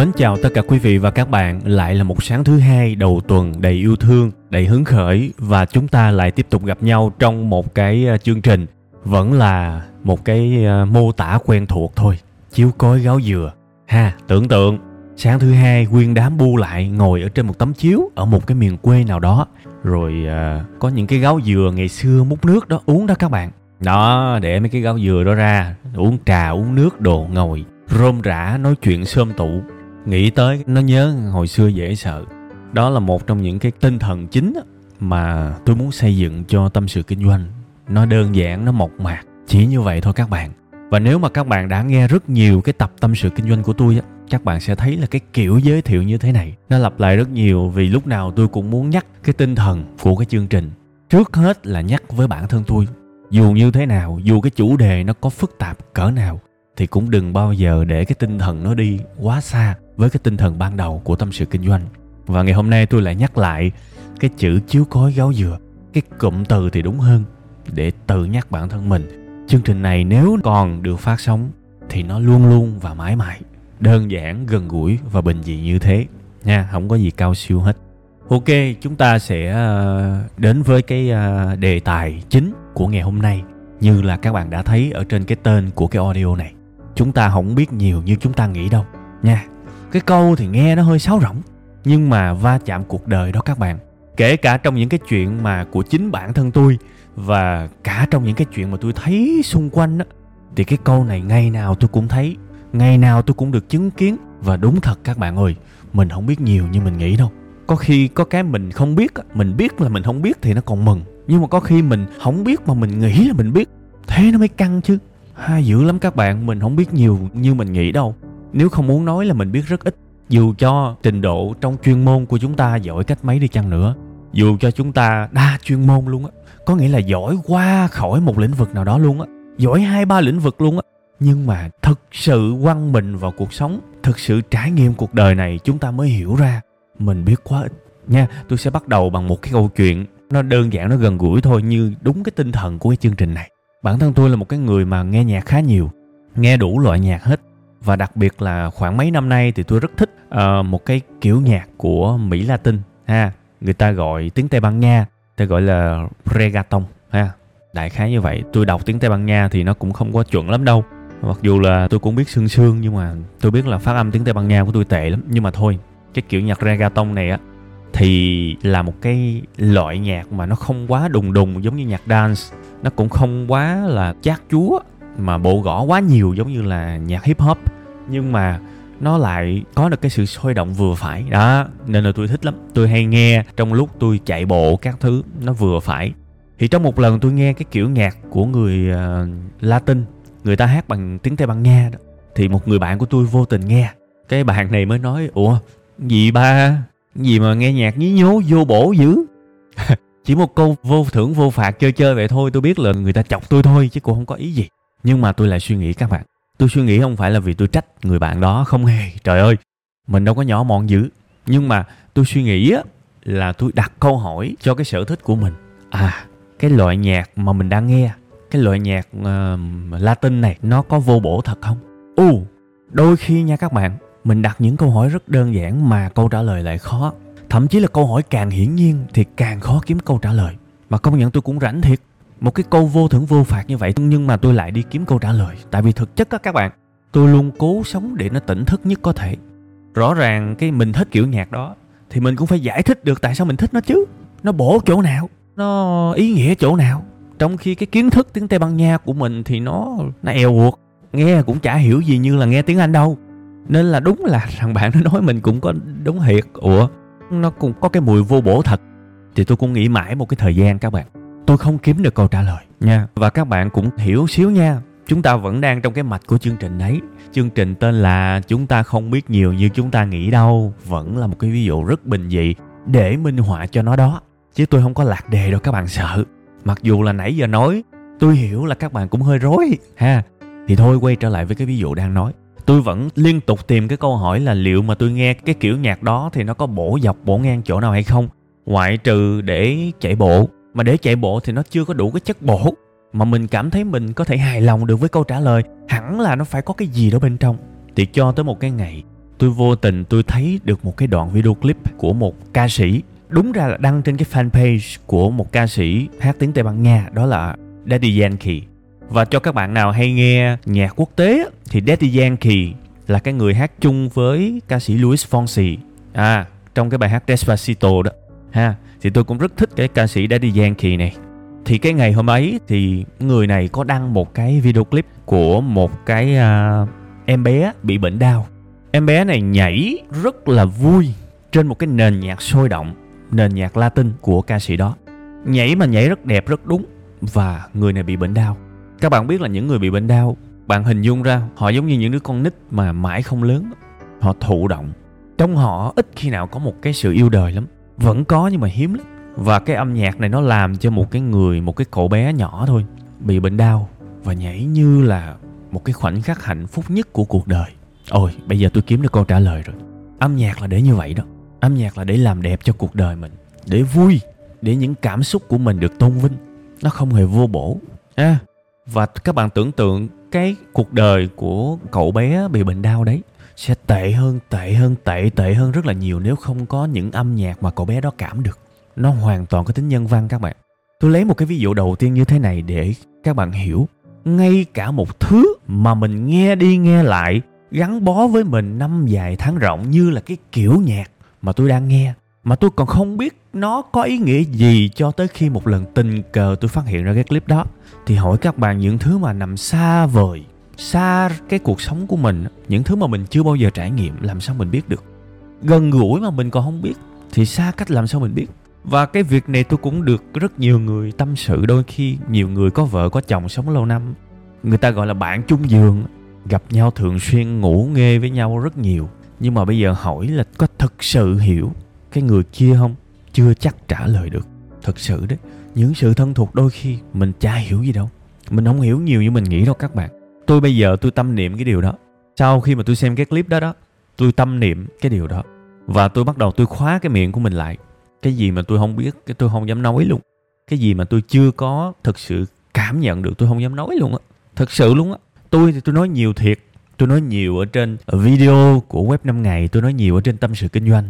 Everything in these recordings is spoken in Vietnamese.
Mến chào tất cả quý vị và các bạn, lại là một sáng thứ hai đầu tuần đầy yêu thương, đầy hứng khởi và chúng ta lại tiếp tục gặp nhau trong một cái ờ, chương trình vẫn là một cái ờ, mô tả quen thuộc thôi, chiếu cối gáo dừa. Ha, tưởng tượng sáng thứ hai nguyên đám bu lại ngồi ở trên một tấm chiếu ở một cái miền quê nào đó rồi uh, có những cái gáo dừa ngày xưa múc nước đó uống đó các bạn. Đó để mấy cái gáo dừa đó ra uống trà uống nước đồ ngồi rôm rã nói chuyện sơm tụ nghĩ tới, nó nhớ hồi xưa dễ sợ. Đó là một trong những cái tinh thần chính mà tôi muốn xây dựng cho tâm sự kinh doanh. Nó đơn giản, nó mộc mạc. Chỉ như vậy thôi các bạn. Và nếu mà các bạn đã nghe rất nhiều cái tập tâm sự kinh doanh của tôi á, các bạn sẽ thấy là cái kiểu giới thiệu như thế này. Nó lặp lại rất nhiều vì lúc nào tôi cũng muốn nhắc cái tinh thần của cái chương trình. Trước hết là nhắc với bản thân tôi, dù như thế nào, dù cái chủ đề nó có phức tạp cỡ nào, thì cũng đừng bao giờ để cái tinh thần nó đi quá xa với cái tinh thần ban đầu của tâm sự kinh doanh. Và ngày hôm nay tôi lại nhắc lại cái chữ chiếu cối gáo dừa. Cái cụm từ thì đúng hơn, để tự nhắc bản thân mình. Chương trình này nếu còn được phát sóng thì nó luôn luôn và mãi mãi đơn giản, gần gũi và bình dị như thế. Nha, không có gì cao siêu hết. Ok, chúng ta sẽ ờ, đến với cái ờ, đề tài chính của ngày hôm nay. Như là các bạn đã thấy ở trên cái tên của cái audio này. Chúng ta không biết nhiều như chúng ta nghĩ đâu. Nha cái câu thì nghe nó hơi sáo rỗng, nhưng mà va chạm cuộc đời đó các bạn. Kể cả trong những cái chuyện mà của chính bản thân tôi và cả trong những cái chuyện mà tôi thấy xung quanh á, thì cái câu này ngày nào tôi cũng thấy, ngày nào tôi cũng được chứng kiến. Và đúng thật các bạn ơi, mình không biết nhiều như mình nghĩ đâu. Có khi có cái mình không biết mình biết là mình không biết thì nó còn mừng. Nhưng mà có khi mình không biết mà mình nghĩ là mình biết, thế nó mới căng chứ. Ha dữ lắm các bạn, mình không biết nhiều như mình nghĩ đâu nếu không muốn nói là mình biết rất ít, dù cho trình độ trong chuyên môn của chúng ta giỏi cách mấy đi chăng nữa, dù cho chúng ta đa chuyên môn luôn á, có nghĩa là giỏi qua khỏi một lĩnh vực nào đó luôn á, giỏi hai ba lĩnh vực luôn á. Nhưng mà thực sự quăng mình vào cuộc sống thực sự trải nghiệm cuộc đời này, chúng ta mới hiểu ra mình biết quá ít. Nha, tôi sẽ bắt đầu bằng một cái câu chuyện, nó đơn giản, nó gần gũi thôi, như đúng cái tinh thần của cái chương trình này. Bản thân tôi là một cái người mà nghe nhạc khá nhiều, nghe đủ loại nhạc hết và đặc biệt là khoảng mấy năm nay thì tôi rất thích uh, một cái kiểu nhạc của mỹ latin ha. Người ta gọi tiếng tây ban nha ta gọi là reggaeton ha. Đại khái như vậy. Tôi đọc tiếng tây ban nha thì nó cũng không có chuẩn lắm đâu. Mặc dù là tôi cũng biết sương sương nhưng mà tôi biết là phát âm tiếng tây ban nha của tôi tệ lắm. Nhưng mà thôi cái kiểu nhạc reggaeton này á thì là một cái loại nhạc mà nó không quá đùng đùng giống như nhạc dance. Nó cũng không quá là chát chúa mà bộ gõ quá nhiều giống như là nhạc hip hop nhưng mà nó lại có được cái sự sôi động vừa phải. Đó nên là tôi thích lắm. Tôi hay nghe trong lúc tôi chạy bộ các thứ nó vừa phải. Thì trong một lần tôi nghe cái kiểu nhạc của người uh, latin người ta hát bằng tiếng tây ban nha đó thì một người bạn của tôi vô tình nghe. Cái bạn này mới nói ủa gì ba? Gì mà nghe nhạc nhí nhố vô bổ dữ? Chỉ một câu vô thưởng vô phạt chơi chơi vậy thôi tôi biết là người ta chọc tôi thôi chứ cũng không có ý gì nhưng mà tôi lại suy nghĩ các bạn. Tôi suy nghĩ không phải là vì tôi trách người bạn đó không hề. Trời ơi mình đâu có nhỏ mọn dữ. Nhưng mà tôi suy nghĩ á là tôi đặt câu hỏi cho cái sở thích của mình. À cái loại nhạc mà mình đang nghe cái loại nhạc uh, latin này nó có vô bổ thật không? U uh, đôi khi nha các bạn mình đặt những câu hỏi rất đơn giản mà câu trả lời lại khó. Thậm chí là câu hỏi càng hiển nhiên thì càng khó kiếm câu trả lời. Mà công nhận tôi cũng rảnh thiệt một cái câu vô thưởng vô phạt như vậy, nhưng mà tôi lại đi kiếm câu trả lời. Tại vì thực chất á, các bạn, tôi luôn cố sống để nó tỉnh thức nhất có thể. Rõ ràng cái mình thích kiểu nhạc đó, thì mình cũng phải giải thích được tại sao mình thích nó chứ. Nó bổ chỗ nào, nó ý nghĩa chỗ nào. Trong khi cái kiến thức tiếng tây ban nha của mình thì nó nó eo uột, nghe cũng chả hiểu gì như là nghe tiếng anh đâu. Nên là đúng là thằng bạn nó nói mình cũng có đúng thiệt ủa, nó cũng có cái mùi vô bổ thật. Thì tôi cũng nghĩ mãi một cái thời gian các bạn tôi không kiếm được câu trả lời. Nha, và các bạn cũng hiểu xíu nha. Chúng ta vẫn đang trong cái mạch của chương trình đấy chương trình tên là chúng ta không biết nhiều như chúng ta nghĩ đâu. Vẫn là một cái ví dụ rất bình dị để minh họa cho nó đó. Chứ tôi không có lạc đề đâu các bạn sợ. Mặc dù là nãy giờ nói, tôi hiểu là các bạn cũng hơi rối. Ha, thì thôi quay trở lại với cái ví dụ đang nói. Tôi vẫn liên tục tìm cái câu hỏi là liệu mà tôi nghe cái kiểu nhạc đó thì nó có bổ dọc, bổ ngang chỗ nào hay không? Ngoại trừ để chạy bộ mà để chạy bộ thì nó chưa có đủ cái chất bổ. Mà mình cảm thấy mình có thể hài lòng được với câu trả lời, hẳn là nó phải có cái gì đó bên trong. Thì cho tới một cái ngày, tôi vô tình tôi thấy được một cái đoạn video clip của một ca sĩ. Đúng ra là đăng trên cái fanpage của một ca sĩ hát tiếng tây ban nha, đó là daddy yankee. Và cho các bạn nào hay nghe nhạc quốc tế thì daddy yankee là cái người hát chung với ca sĩ Luis Fonsi. À trong cái bài hát Despacito đó, ha thì tôi cũng rất thích cái ca sĩ Daddy Yankee này. Thì cái ngày hôm ấy thì người này có đăng một cái video clip của một cái uh, em bé bị bệnh đau. Em bé này nhảy rất là vui trên một cái nền nhạc sôi động nền nhạc latin của ca sĩ đó. Nhảy mà nhảy rất đẹp rất đúng và người này bị bệnh đau. Các bạn biết là những người bị bệnh đau bạn hình dung ra họ giống như những đứa con nít mà mãi không lớn họ thụ động. Trong họ ít khi nào có một cái sự yêu đời lắm vẫn có nhưng mà hiếm lắm. Và cái âm nhạc này nó làm cho một cái người một cái cậu bé nhỏ thôi bị bệnh đau và nhảy như là một cái khoảnh khắc hạnh phúc nhất của cuộc đời. Ôi bây giờ tôi kiếm được câu trả lời rồi. Âm nhạc là để như vậy đó. Âm nhạc là để làm đẹp cho cuộc đời mình để vui để những cảm xúc của mình được tôn vinh. Nó không hề vô bổ. À, và các bạn tưởng tượng cái cuộc đời của cậu bé bị bệnh đau đấy sẽ tệ hơn tệ hơn, tệ tệ hơn rất là nhiều nếu không có những âm nhạc mà cậu bé đó cảm được. Nó hoàn toàn có tính nhân văn các bạn. Tôi lấy một cái ví dụ đầu tiên như thế này để các bạn hiểu. Ngay cả một thứ mà mình nghe đi nghe lại, gắn bó với mình năm dài tháng rộng như là cái kiểu nhạc mà tôi đang nghe, mà tôi còn không biết nó có ý nghĩa gì cho tới khi một lần tình cờ tôi phát hiện ra cái clip đó, thì hỏi các bạn những thứ mà nằm xa vời xa cái cuộc sống của mình, những thứ mà mình chưa bao giờ trải nghiệm, làm sao mình biết được? Gần gũi mà mình còn không biết, thì xa cách làm sao mình biết? Và cái việc này tôi cũng được rất nhiều người tâm sự. Đôi khi nhiều người có vợ, có chồng sống lâu năm, người ta gọi là bạn chung giường, gặp nhau thường xuyên, ngủ nghe với nhau rất nhiều. Nhưng mà bây giờ hỏi là có thực sự hiểu cái người kia không? Chưa chắc trả lời được. Thật sự đấy, những sự thân thuộc đôi khi mình chả hiểu gì đâu. Mình không hiểu nhiều như mình nghĩ đâu các bạn tôi bây giờ tôi tâm niệm cái điều đó. Sau khi mà tôi xem cái clip đó đó, tôi tâm niệm cái điều đó. Và tôi bắt đầu tôi khóa cái miệng của mình lại. Cái gì mà tôi không biết, cái tôi không dám nói luôn. Cái gì mà tôi chưa có thực sự cảm nhận được, tôi không dám nói luôn á. Thật sự luôn á. Tôi thì tôi nói nhiều thiệt. Tôi nói nhiều ở trên video của web 5 ngày, tôi nói nhiều ở trên tâm sự kinh doanh.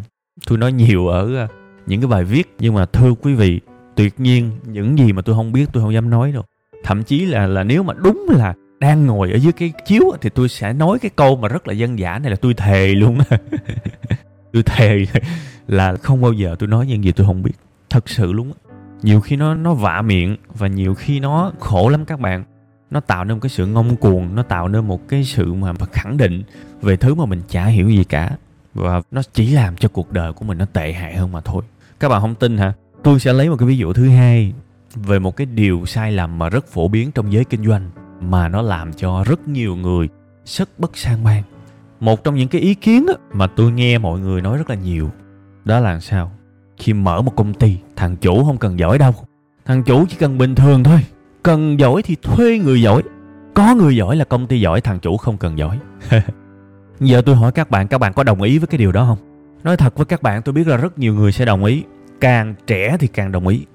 Tôi nói nhiều ở ờ, những cái bài viết. Nhưng mà thưa quý vị, tuyệt nhiên những gì mà tôi không biết, tôi không dám nói đâu. Thậm chí là là nếu mà đúng là đang ngồi ở dưới cái chiếu thì tôi sẽ nói cái câu mà rất là dân dã này là tôi thề luôn tôi thề là không bao giờ tôi nói những gì tôi không biết. Thật sự luôn á, nhiều khi nó nó vạ miệng và nhiều khi nó khổ lắm các bạn. Nó tạo nên một cái sự ngông cuồng nó tạo nên một cái sự mà khẳng định về thứ mà mình chả hiểu gì cả. Và nó chỉ làm cho cuộc đời của mình nó tệ hại hơn mà thôi. Các bạn không tin hả? Tôi sẽ lấy một cái ví dụ thứ hai về một cái điều sai lầm mà rất phổ biến trong giới kinh doanh mà nó làm cho rất nhiều người rất bất sang mang. Một trong những cái ý kiến mà tôi nghe mọi người nói rất là nhiều, đó là sao? Khi mở một công ty, thằng chủ không cần giỏi đâu. Thằng chủ chỉ cần bình thường thôi. Cần giỏi thì thuê người giỏi. Có người giỏi là công ty giỏi, thằng chủ không cần giỏi. Giờ tôi hỏi các bạn các bạn có đồng ý với cái điều đó không? Nói thật với các bạn, tôi biết là rất nhiều người sẽ đồng ý. Càng trẻ thì càng đồng ý.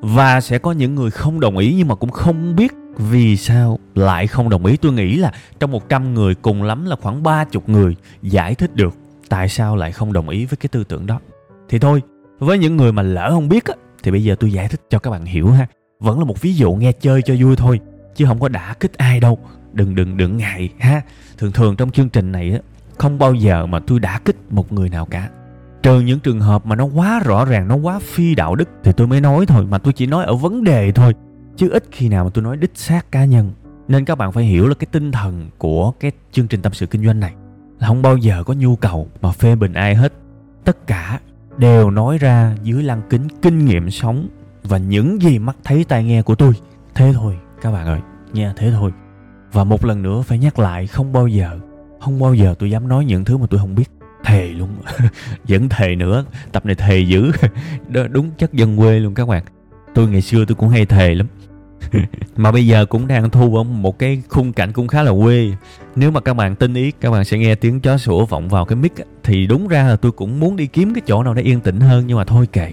Và sẽ có những người không đồng ý nhưng mà cũng không biết vì sao lại không đồng ý? Tôi nghĩ là trong 100 người cùng lắm là khoảng 30 người giải thích được tại sao lại không đồng ý với cái tư tưởng đó. Thì thôi với những người mà lỡ không biết á, thì bây giờ tôi giải thích cho các bạn hiểu ha. Vẫn là một ví dụ nghe chơi cho vui thôi chứ không có đả kích ai đâu. Đừng đừng đừng ngại ha. Thường thường trong chương trình này á không bao giờ mà tôi đã kích một người nào cả. Trừ những trường hợp mà nó quá rõ ràng nó quá phi đạo đức thì tôi mới nói thôi mà tôi chỉ nói ở vấn đề thôi chứ ít khi nào mà tôi nói đích xác cá nhân. Nên các bạn phải hiểu là cái tinh thần của cái chương trình tâm sự kinh doanh này là không bao giờ có nhu cầu mà phê bình ai hết. Tất cả đều nói ra dưới lăng kính kinh nghiệm sống và những gì mắt thấy tai nghe của tôi. Thế thôi, các bạn ơi. Nha, thế thôi. Và một lần nữa phải nhắc lại, không bao giờ, không bao giờ tôi dám nói những thứ mà tôi không biết. Thề luôn. Vẫn thề nữa. Tập này thề dữ. Đúng chất dân quê luôn các bạn. Tôi ngày xưa tôi cũng hay thề lắm mà bây giờ cũng đang thu ở một cái khung cảnh cũng khá là quê. Nếu mà các bạn tin ý, các bạn sẽ nghe tiếng chó sủa vọng vào cái mic thì đúng ra là tôi cũng muốn đi kiếm cái chỗ nào để yên tĩnh hơn, nhưng mà thôi kệ.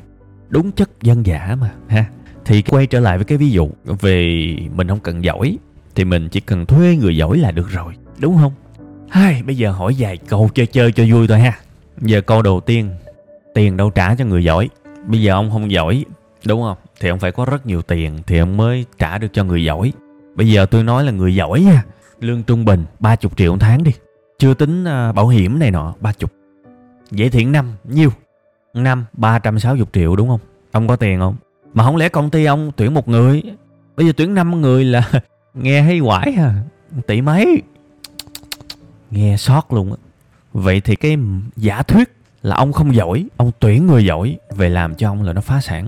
Đúng chất dân giả mà, ha. Thì quay trở lại với cái ví dụ về mình không cần giỏi, thì mình chỉ cần thuê người giỏi là được rồi, đúng không? Hai, bây giờ hỏi vài câu chơi chơi cho vui thôi ha. Giờ câu đầu tiên, tiền đâu trả cho người giỏi? Bây giờ ông không giỏi, đúng không? Thì ông phải có rất nhiều tiền thì ông mới trả được cho người giỏi. Bây giờ tôi nói là người giỏi nha lương trung bình 30 triệu một tháng đi. Chưa tính à, bảo hiểm này nọ 30 Vậy thiện năm, nhiêu? Năm 360 triệu đúng không? Ông có tiền không? Mà không lẽ công ty ông tuyển một người? Bây giờ tuyển năm người là nghe hay quải à tỷ mấy nghe sót luôn á. Vậy thì cái giả thuyết là ông không giỏi, ông tuyển người giỏi, về làm cho ông là nó phá sản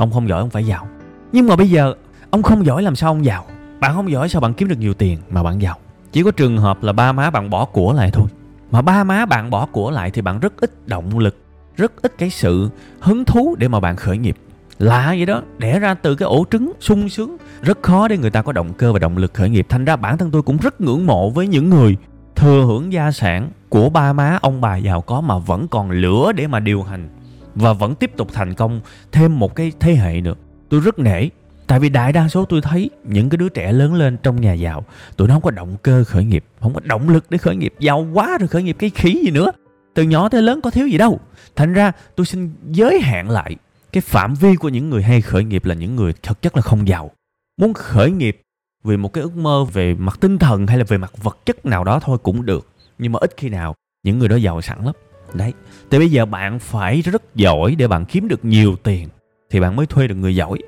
ông không giỏi, ông phải giàu. Nhưng mà bây giờ, ông không giỏi làm sao ông giàu? Bạn không giỏi sao bạn kiếm được nhiều tiền mà bạn giàu? Chỉ có trường hợp là ba má bạn bỏ của lại thôi. Mà ba má bạn bỏ của lại thì bạn rất ít động lực, rất ít cái sự hứng thú để mà bạn khởi nghiệp. Lạ vậy đó, đẻ ra từ cái ổ trứng sung sướng, rất khó để người ta có động cơ và động lực khởi nghiệp. Thành ra bản thân tôi cũng rất ngưỡng mộ với những người thừa hưởng gia sản của ba má ông bà giàu có mà vẫn còn lửa để mà điều hành và vẫn tiếp tục thành công thêm một cái thế hệ nữa. Tôi rất nể, tại vì đại đa số tôi thấy những cái đứa trẻ lớn lên trong nhà giàu, tụi nó không có động cơ khởi nghiệp, không có động lực để khởi nghiệp, giàu quá rồi khởi nghiệp cái khí gì nữa. Từ nhỏ tới lớn có thiếu gì đâu. Thành ra tôi xin giới hạn lại, cái phạm vi của những người hay khởi nghiệp là những người thực chất là không giàu. Muốn khởi nghiệp vì một cái ước mơ về mặt tinh thần hay là về mặt vật chất nào đó thôi cũng được, nhưng mà ít khi nào những người đó giàu sẵn lắm đấy, thì bây giờ bạn phải rất giỏi để bạn kiếm được nhiều tiền thì bạn mới thuê được người giỏi.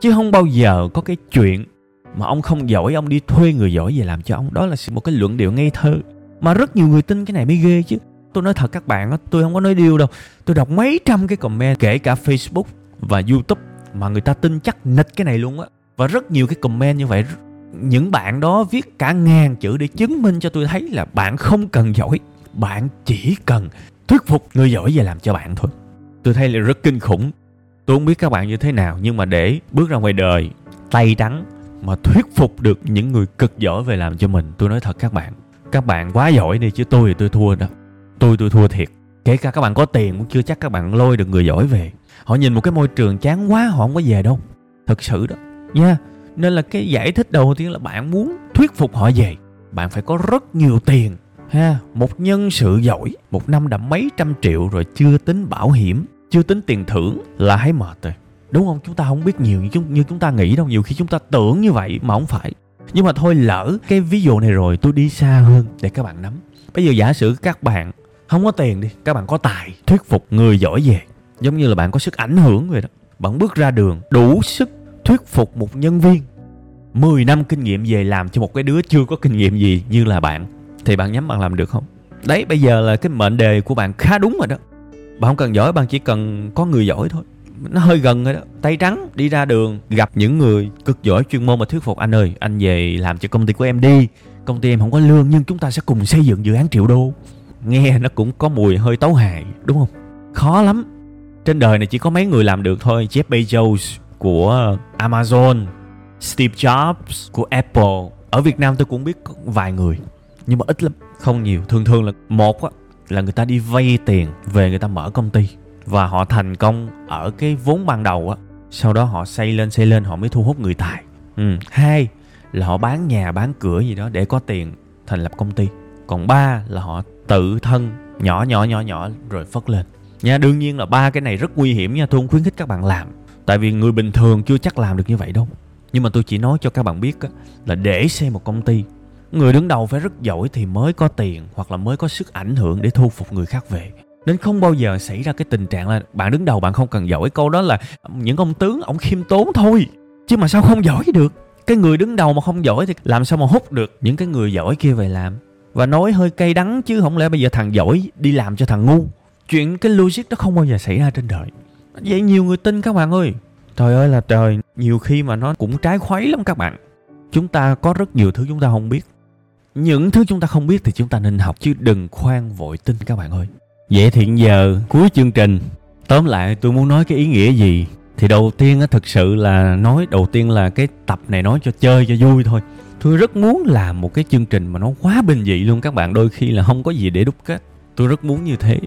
Chứ không bao giờ có cái chuyện mà ông không giỏi, ông đi thuê người giỏi về làm cho ông. Đó là một cái luận điệu ngây thơ. Mà rất nhiều người tin cái này mới ghê chứ. Tôi nói thật các bạn tôi không có nói điêu đâu. Tôi đọc mấy trăm cái comment, kể cả facebook và youtube, mà người ta tin chắc nịch cái này luôn á. Và rất nhiều cái comment như vậy. Những bạn đó viết cả ngàn chữ để chứng minh cho tôi thấy là bạn không cần giỏi, bạn chỉ cần thuyết phục người giỏi về làm cho bạn thôi. Tôi thấy là rất kinh khủng. Tôi không biết các bạn như thế nào, nhưng mà để bước ra ngoài đời, tay trắng, mà thuyết phục được những người cực giỏi về làm cho mình, tôi nói thật các bạn các bạn quá giỏi đi chứ tôi thì tôi thua đó tôi tôi thua thiệt. Kể cả các bạn có tiền cũng chưa chắc các bạn lôi được người giỏi về. Họ nhìn một cái môi trường chán quá, họ không có về đâu. Thật sự đó. Nha. Yeah. nên là cái giải thích đầu tiên là bạn muốn thuyết phục họ về, bạn phải có rất nhiều tiền ha một nhân sự giỏi một năm đã mấy trăm triệu rồi chưa tính bảo hiểm chưa tính tiền thưởng là thấy mệt rồi. Đúng không? Chúng ta không biết nhiều như chúng, như chúng ta nghĩ đâu nhiều khi chúng ta tưởng như vậy mà không phải. Nhưng mà thôi lỡ cái ví dụ này rồi tôi đi xa hơn để các bạn nắm. Bây giờ giả sử các bạn không có tiền đi các bạn có tài thuyết phục người giỏi về giống như là bạn có sức ảnh hưởng vậy đó. Bạn bước ra đường đủ sức thuyết phục một nhân viên. 10 năm kinh nghiệm về làm cho một cái đứa chưa có kinh nghiệm gì như là bạn thì bạn nhắm bạn làm được không? Đấy, bây giờ là cái mệnh đề của bạn khá đúng rồi đó. Bạn không cần giỏi, bạn chỉ cần có người giỏi thôi. Nó hơi gần rồi đó. Tay trắng, đi ra đường, gặp những người cực giỏi chuyên môn mà thuyết phục. Anh ơi, anh về làm cho công ty của em đi. Công ty em không có lương, nhưng chúng ta sẽ cùng xây dựng dự án triệu đô. Nghe nó cũng có mùi hơi tấu hài đúng không? Khó lắm. Trên đời này chỉ có mấy người làm được thôi. Jeff Bezos của Amazon, Steve Jobs của Apple. Ở Việt Nam tôi cũng biết vài người nhưng mà ít lắm không nhiều. Thường thường là một á là người ta đi vay tiền về người ta mở công ty. Và họ thành công ở cái vốn ban đầu á. Sau đó họ xây lên xây lên họ mới thu hút người tài. Ừ. hai là họ bán nhà bán cửa gì đó để có tiền thành lập công ty. Còn ba là họ tự thân nhỏ nhỏ nhỏ nhỏ rồi phất lên. Nha đương nhiên là ba cái này rất nguy hiểm nha tôi không khuyến khích các bạn làm. Tại vì người bình thường chưa chắc làm được như vậy đâu. Nhưng mà tôi chỉ nói cho các bạn biết á, là để xây một công ty người đứng đầu phải rất giỏi thì mới có tiền hoặc là mới có sức ảnh hưởng để thu phục người khác về. Nên không bao giờ xảy ra cái tình trạng là bạn đứng đầu bạn không cần giỏi. Câu đó là những ông tướng, ông khiêm tốn thôi, chứ mà sao không giỏi được? Cái người đứng đầu mà không giỏi thì làm sao mà hút được những cái người giỏi kia về làm? Và nói hơi cay đắng chứ không lẽ bây giờ thằng giỏi đi làm cho thằng ngu? Chuyện cái logic đó không bao giờ xảy ra trên đời. Vậy nhiều người tin các bạn ơi. Trời ơi là trời, nhiều khi mà nó cũng trái khuấy lắm các bạn. Chúng ta có rất nhiều thứ chúng ta không biết những thứ chúng ta không biết thì chúng ta nên học, chứ đừng khoan vội tin các bạn ơi. Vậy thì giờ cuối chương trình. Tóm lại, tôi muốn nói cái ý nghĩa gì? Thì đầu tiên á, thực sự là nói, đầu tiên là cái tập này nói cho chơi cho vui thôi. Tôi rất muốn làm một cái chương trình mà nó quá bình dị luôn các bạn, đôi khi là không có gì để đúc kết. Tôi rất muốn như thế.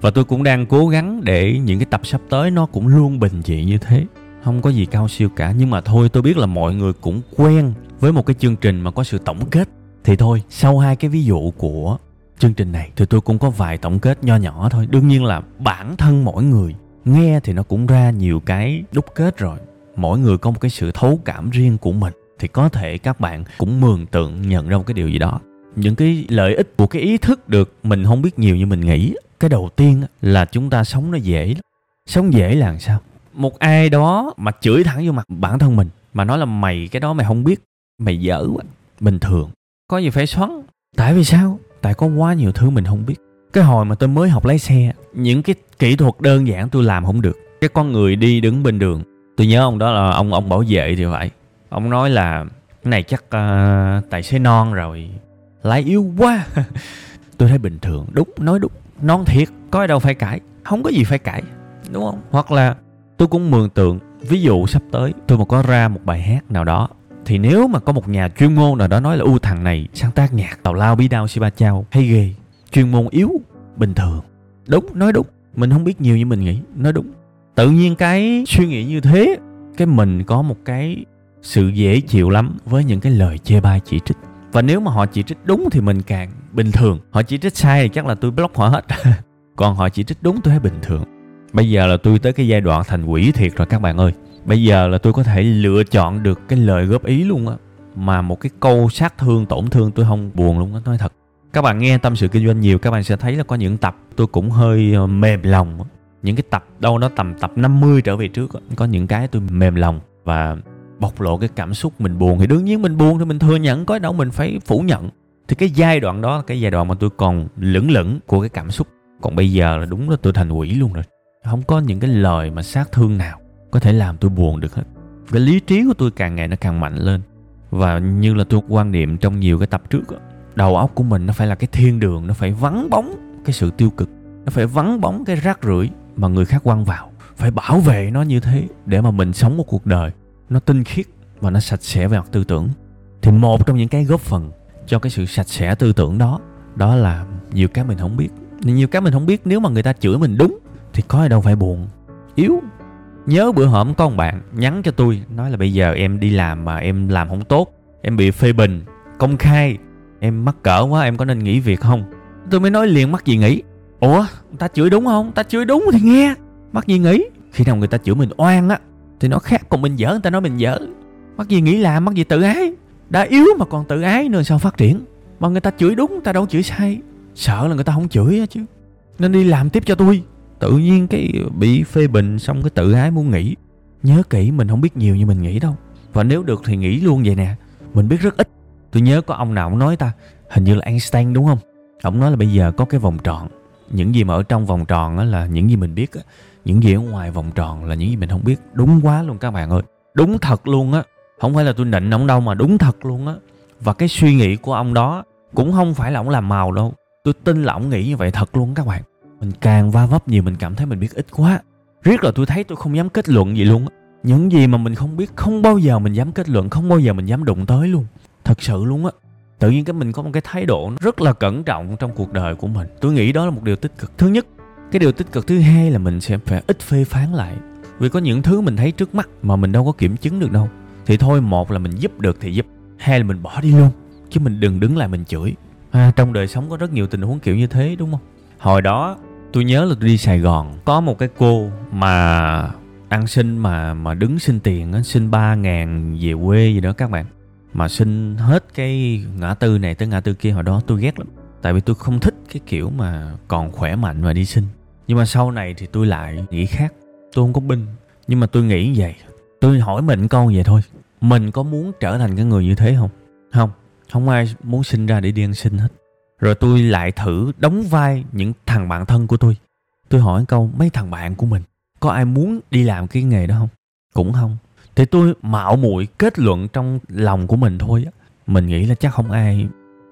Và tôi cũng đang cố gắng để những cái tập sắp tới nó cũng luôn bình dị như thế. Không có gì cao siêu cả, nhưng mà thôi, tôi biết là mọi người cũng quen với một cái chương trình mà có sự tổng kết thì thôi, sau hai cái ví dụ của chương trình này, thì tôi cũng có vài tổng kết nho nhỏ thôi. Đương nhiên là bản thân mỗi người, nghe thì nó cũng ra nhiều cái đúc kết rồi. Mỗi người có một cái sự thấu cảm riêng của mình, thì có thể các bạn cũng mường tượng, nhận ra một cái điều gì đó. Những cái lợi ích của cái ý thức được mình không biết nhiều như mình nghĩ, cái đầu tiên là chúng ta sống nó dễ lắm. Sống dễ là làm sao? Một ai đó mà chửi thẳng vô mặt bản thân mình, mà nói là mày cái đó mày không biết, mày dở quá, bình thường có gì phải xoắn. Tại vì sao? Tại có quá nhiều thứ mình không biết. Cái hồi mà tôi mới học lái xe những cái kỹ thuật đơn giản tôi làm không được. Cái con người đi đứng bên đường tôi nhớ ông đó là ông ông bảo vệ thì phải. Ông nói là cái này chắc uh, tài xế non rồi lái yếu quá. Tôi thấy bình thường. Đúng nói đúng. Non thiệt có ai đâu phải cãi. Không có gì phải cãi đúng không? Hoặc là tôi cũng mường tượng ví dụ sắp tới tôi mà có ra một bài hát nào đó thì nếu mà có một nhà chuyên môn nào đó nói là, u thằng này sáng tác nhạc tào lao bí đao si ba chao, hay ghê, chuyên môn yếu, bình thường. Đúng, nói đúng. Mình không biết nhiều như mình nghĩ, nói đúng. Tự nhiên cái suy nghĩ như thế, cái mình có một cái sự dễ chịu lắm với những cái lời chê bai chỉ trích. Và nếu mà họ chỉ trích đúng thì mình càng bình thường. Họ chỉ trích sai thì chắc là tôi block họ hết. Còn họ chỉ trích đúng tôi thấy bình thường. Bây giờ là tôi tới cái giai đoạn thành quỷ thiệt rồi các bạn ơi bây giờ là tôi có thể lựa chọn được cái lời góp ý luôn á, mà một cái câu sát thương, tổn thương tôi không buồn luôn á, nói thật. Các bạn nghe tâm sự kinh doanh nhiều, các bạn sẽ thấy là có những tập tôi cũng hơi ờ, mềm lòng những cái tập đâu nó tầm tập 50 trở về trước có những cái tôi mềm lòng và bộc lộ cái cảm xúc mình buồn. Thì đương nhiên mình buồn thì mình thừa nhận, có đâu mình phải phủ nhận. Thì cái giai đoạn đó là cái giai đoạn mà tôi còn lững lững của cái cảm xúc. Còn bây giờ là đúng là tôi thành quỷ luôn rồi. Không có những cái lời mà sát thương nào có thể làm tôi buồn được hết. Cái lý trí của tôi càng ngày nó càng mạnh lên. Và như là tôi quan niệm trong nhiều cái tập trước đầu óc của mình nó phải là cái thiên đường, nó phải vắng bóng cái sự tiêu cực, nó phải vắng bóng cái rác rưởi mà người khác quăng vào. Phải bảo vệ nó như thế để mà mình sống một cuộc đời nó tinh khiết và nó sạch sẽ về mặt tư tưởng. Thì một trong những cái góp phần cho cái sự sạch sẽ tư tưởng đó đó là nhiều cái mình không biết. Nhiều cái mình không biết, nếu mà người ta chửi mình đúng thì có ai đâu phải buồn. Yếu nhớ bữa hổm có một bạn nhắn cho tôi, nói là bây giờ em đi làm mà em làm không tốt, em bị phê bình, công khai, em mắc cỡ quá, em có nên nghỉ việc không? Tôi mới nói liền mắc gì nghỉ. Ủa ta chửi đúng không? Ta chửi đúng thì nghe, mắc gì nghỉ? Khi nào người ta chửi mình oan á, thì nó khác còn mình dở, người ta nói mình dở. Mắc gì nghĩ làm, mắc gì tự ái. Đã yếu mà còn tự ái nữa, sao phát triển? Mà người ta chửi đúng ta đâu chửi sai. Sợ là người ta không chửi á chứ. Nên đi làm tiếp cho tôi tự nhiên cái bị phê bình xong cái tự ái muốn nghỉ. Nhớ kỹ mình không biết nhiều như mình nghĩ đâu. Và nếu được thì nghĩ luôn vậy nè. Mình biết rất ít. Tôi nhớ có ông nào ông nói ta, hình như là Einstein đúng không? Ông nói là bây giờ có cái vòng tròn. Những gì mà ở trong vòng tròn á là những gì mình biết á. Những gì ở ngoài vòng tròn là những gì mình không biết. Đúng quá luôn các bạn ơi. Đúng thật luôn á. Không phải là tôi nịnh ông đâu mà đúng thật luôn á. Và cái suy nghĩ của ông đó cũng không phải là ông làm màu đâu. Tôi tin là ông nghĩ như vậy thật luôn các bạn mình càng va vấp nhiều mình cảm thấy mình biết ít quá. Riết là tôi thấy tôi không dám kết luận gì luôn á. Những gì mà mình không biết không bao giờ mình dám kết luận không bao giờ mình dám đụng tới luôn. Thật sự luôn á. Tự nhiên cái mình có một cái thái độ rất là cẩn trọng trong cuộc đời của mình. Tôi nghĩ đó là một điều tích cực. Thứ nhất cái điều tích cực thứ hai là mình sẽ phải ít phê phán lại. Vì có những thứ mình thấy trước mắt mà mình đâu có kiểm chứng được đâu. Thì thôi một là mình giúp được thì giúp. Hai là mình bỏ đi luôn. Chứ mình đừng đứng lại mình chửi. À, trong đời sống có rất nhiều tình huống kiểu như thế đúng không? Hồi đó, tôi nhớ là tôi đi sài gòn, có một cái cô mà ăn xin mà mà đứng xin tiền á, xin ba ngàn về quê gì đó các bạn. Mà xin hết cái ngã tư này tới ngã tư kia, hồi đó tôi ghét lắm. Tại vì tôi không thích cái kiểu mà còn khỏe mạnh mà đi xin. Nhưng mà sau này thì tôi lại nghĩ khác. Tôi không có binh, nhưng mà tôi nghĩ vậy. Tôi hỏi mình câu vậy thôi. Mình có muốn trở thành cái người như thế không? Không không ai muốn sinh ra để đi ăn xin hết rồi tôi lại thử đóng vai những thằng bạn thân của tôi. Tôi hỏi câu mấy thằng bạn của mình có ai muốn đi làm cái nghề đó không? Cũng không. Thì tôi mạo muội kết luận trong lòng của mình thôi á. Mình nghĩ là chắc không ai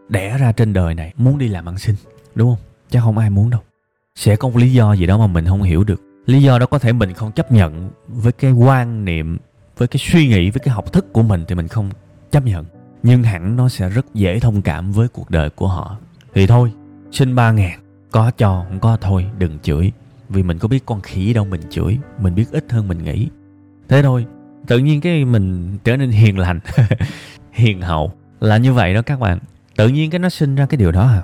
đẻ ra trên đời này muốn đi làm ăn sinh, đúng không? Chắc không ai muốn đâu. Sẽ có một lý do gì đó mà mình không hiểu được. Lý do đó có thể mình không chấp nhận với cái quan niệm với cái suy nghĩ với cái học thức của mình thì mình không chấp nhận. Nhưng hẳn nó sẽ rất dễ thông cảm với cuộc đời của họ thì thôi, xin ba ngàn. Có cho, không có thôi, đừng chửi. Vì mình có biết con khỉ đâu mình chửi, mình biết ít hơn mình nghĩ. Thế thôi, tự nhiên cái mình trở nên hiền lành, hiền hậu. Là như vậy đó các bạn. Tự nhiên cái nó sinh ra cái điều đó à.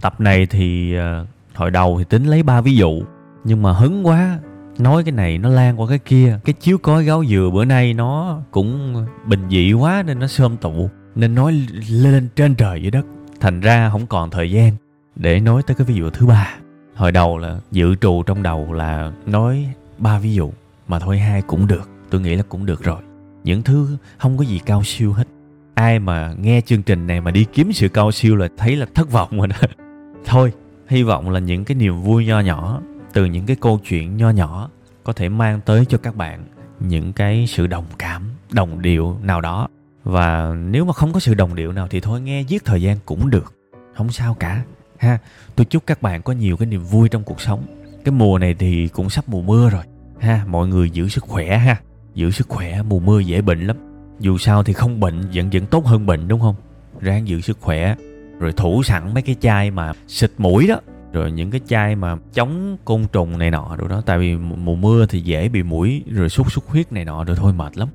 Tập này thì ờ, hồi đầu thì tính lấy ba ví dụ. Nhưng mà hứng quá, nói cái này nó lan qua cái kia. Cái chiếu cối gáo dừa bữa nay nó cũng bình dị quá nên nó sơm tụ. Nên nói lên trên trời dưới đất thành ra không còn thời gian để nói tới cái ví dụ thứ ba. Hồi đầu là dự trù trong đầu là nói ba ví dụ mà thôi hai cũng được, tôi nghĩ là cũng được rồi. Những thứ không có gì cao siêu hết. Ai mà nghe chương trình này mà đi kiếm sự cao siêu là thấy là thất vọng rồi đó. Thôi, hy vọng là những cái niềm vui nho nhỏ từ những cái câu chuyện nho nhỏ có thể mang tới cho các bạn những cái sự đồng cảm, đồng điệu nào đó và nếu mà không có sự đồng điệu nào thì thôi, nghe giết thời gian cũng được. Không sao cả, ha. Tôi chúc các bạn có nhiều cái niềm vui trong cuộc sống. Cái mùa này thì cũng sắp mùa mưa rồi, ha. Mọi người giữ sức khỏe, ha. Giữ sức khỏe, mùa mưa dễ bệnh lắm. Dù sao thì không bệnh, vẫn vẫn tốt hơn bệnh, đúng không? Ráng giữ sức khỏe. Rồi thủ sẵn mấy cái chai mà xịt mũi đó. Rồi những cái chai mà chống côn trùng này nọ rồi đó. Tại vì mùa mưa thì dễ bị mũi, rồi sốt xuất huyết này nọ, rồi thôi mệt lắm.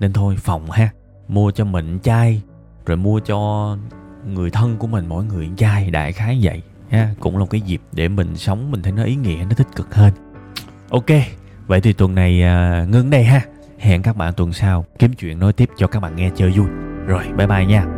Nên thôi, phòng, ha mua cho mình chai rồi mua cho người thân của mình mỗi người chai đại khái vậy. Ha cũng là một cái dịp để mình sống mình thấy nó ý nghĩa nó tích cực hơn. Ok vậy thì tuần này à, ngưng đây ha. Hẹn các bạn tuần sau kiếm chuyện nói tiếp cho các bạn nghe chơi vui. Rồi bye bye nha.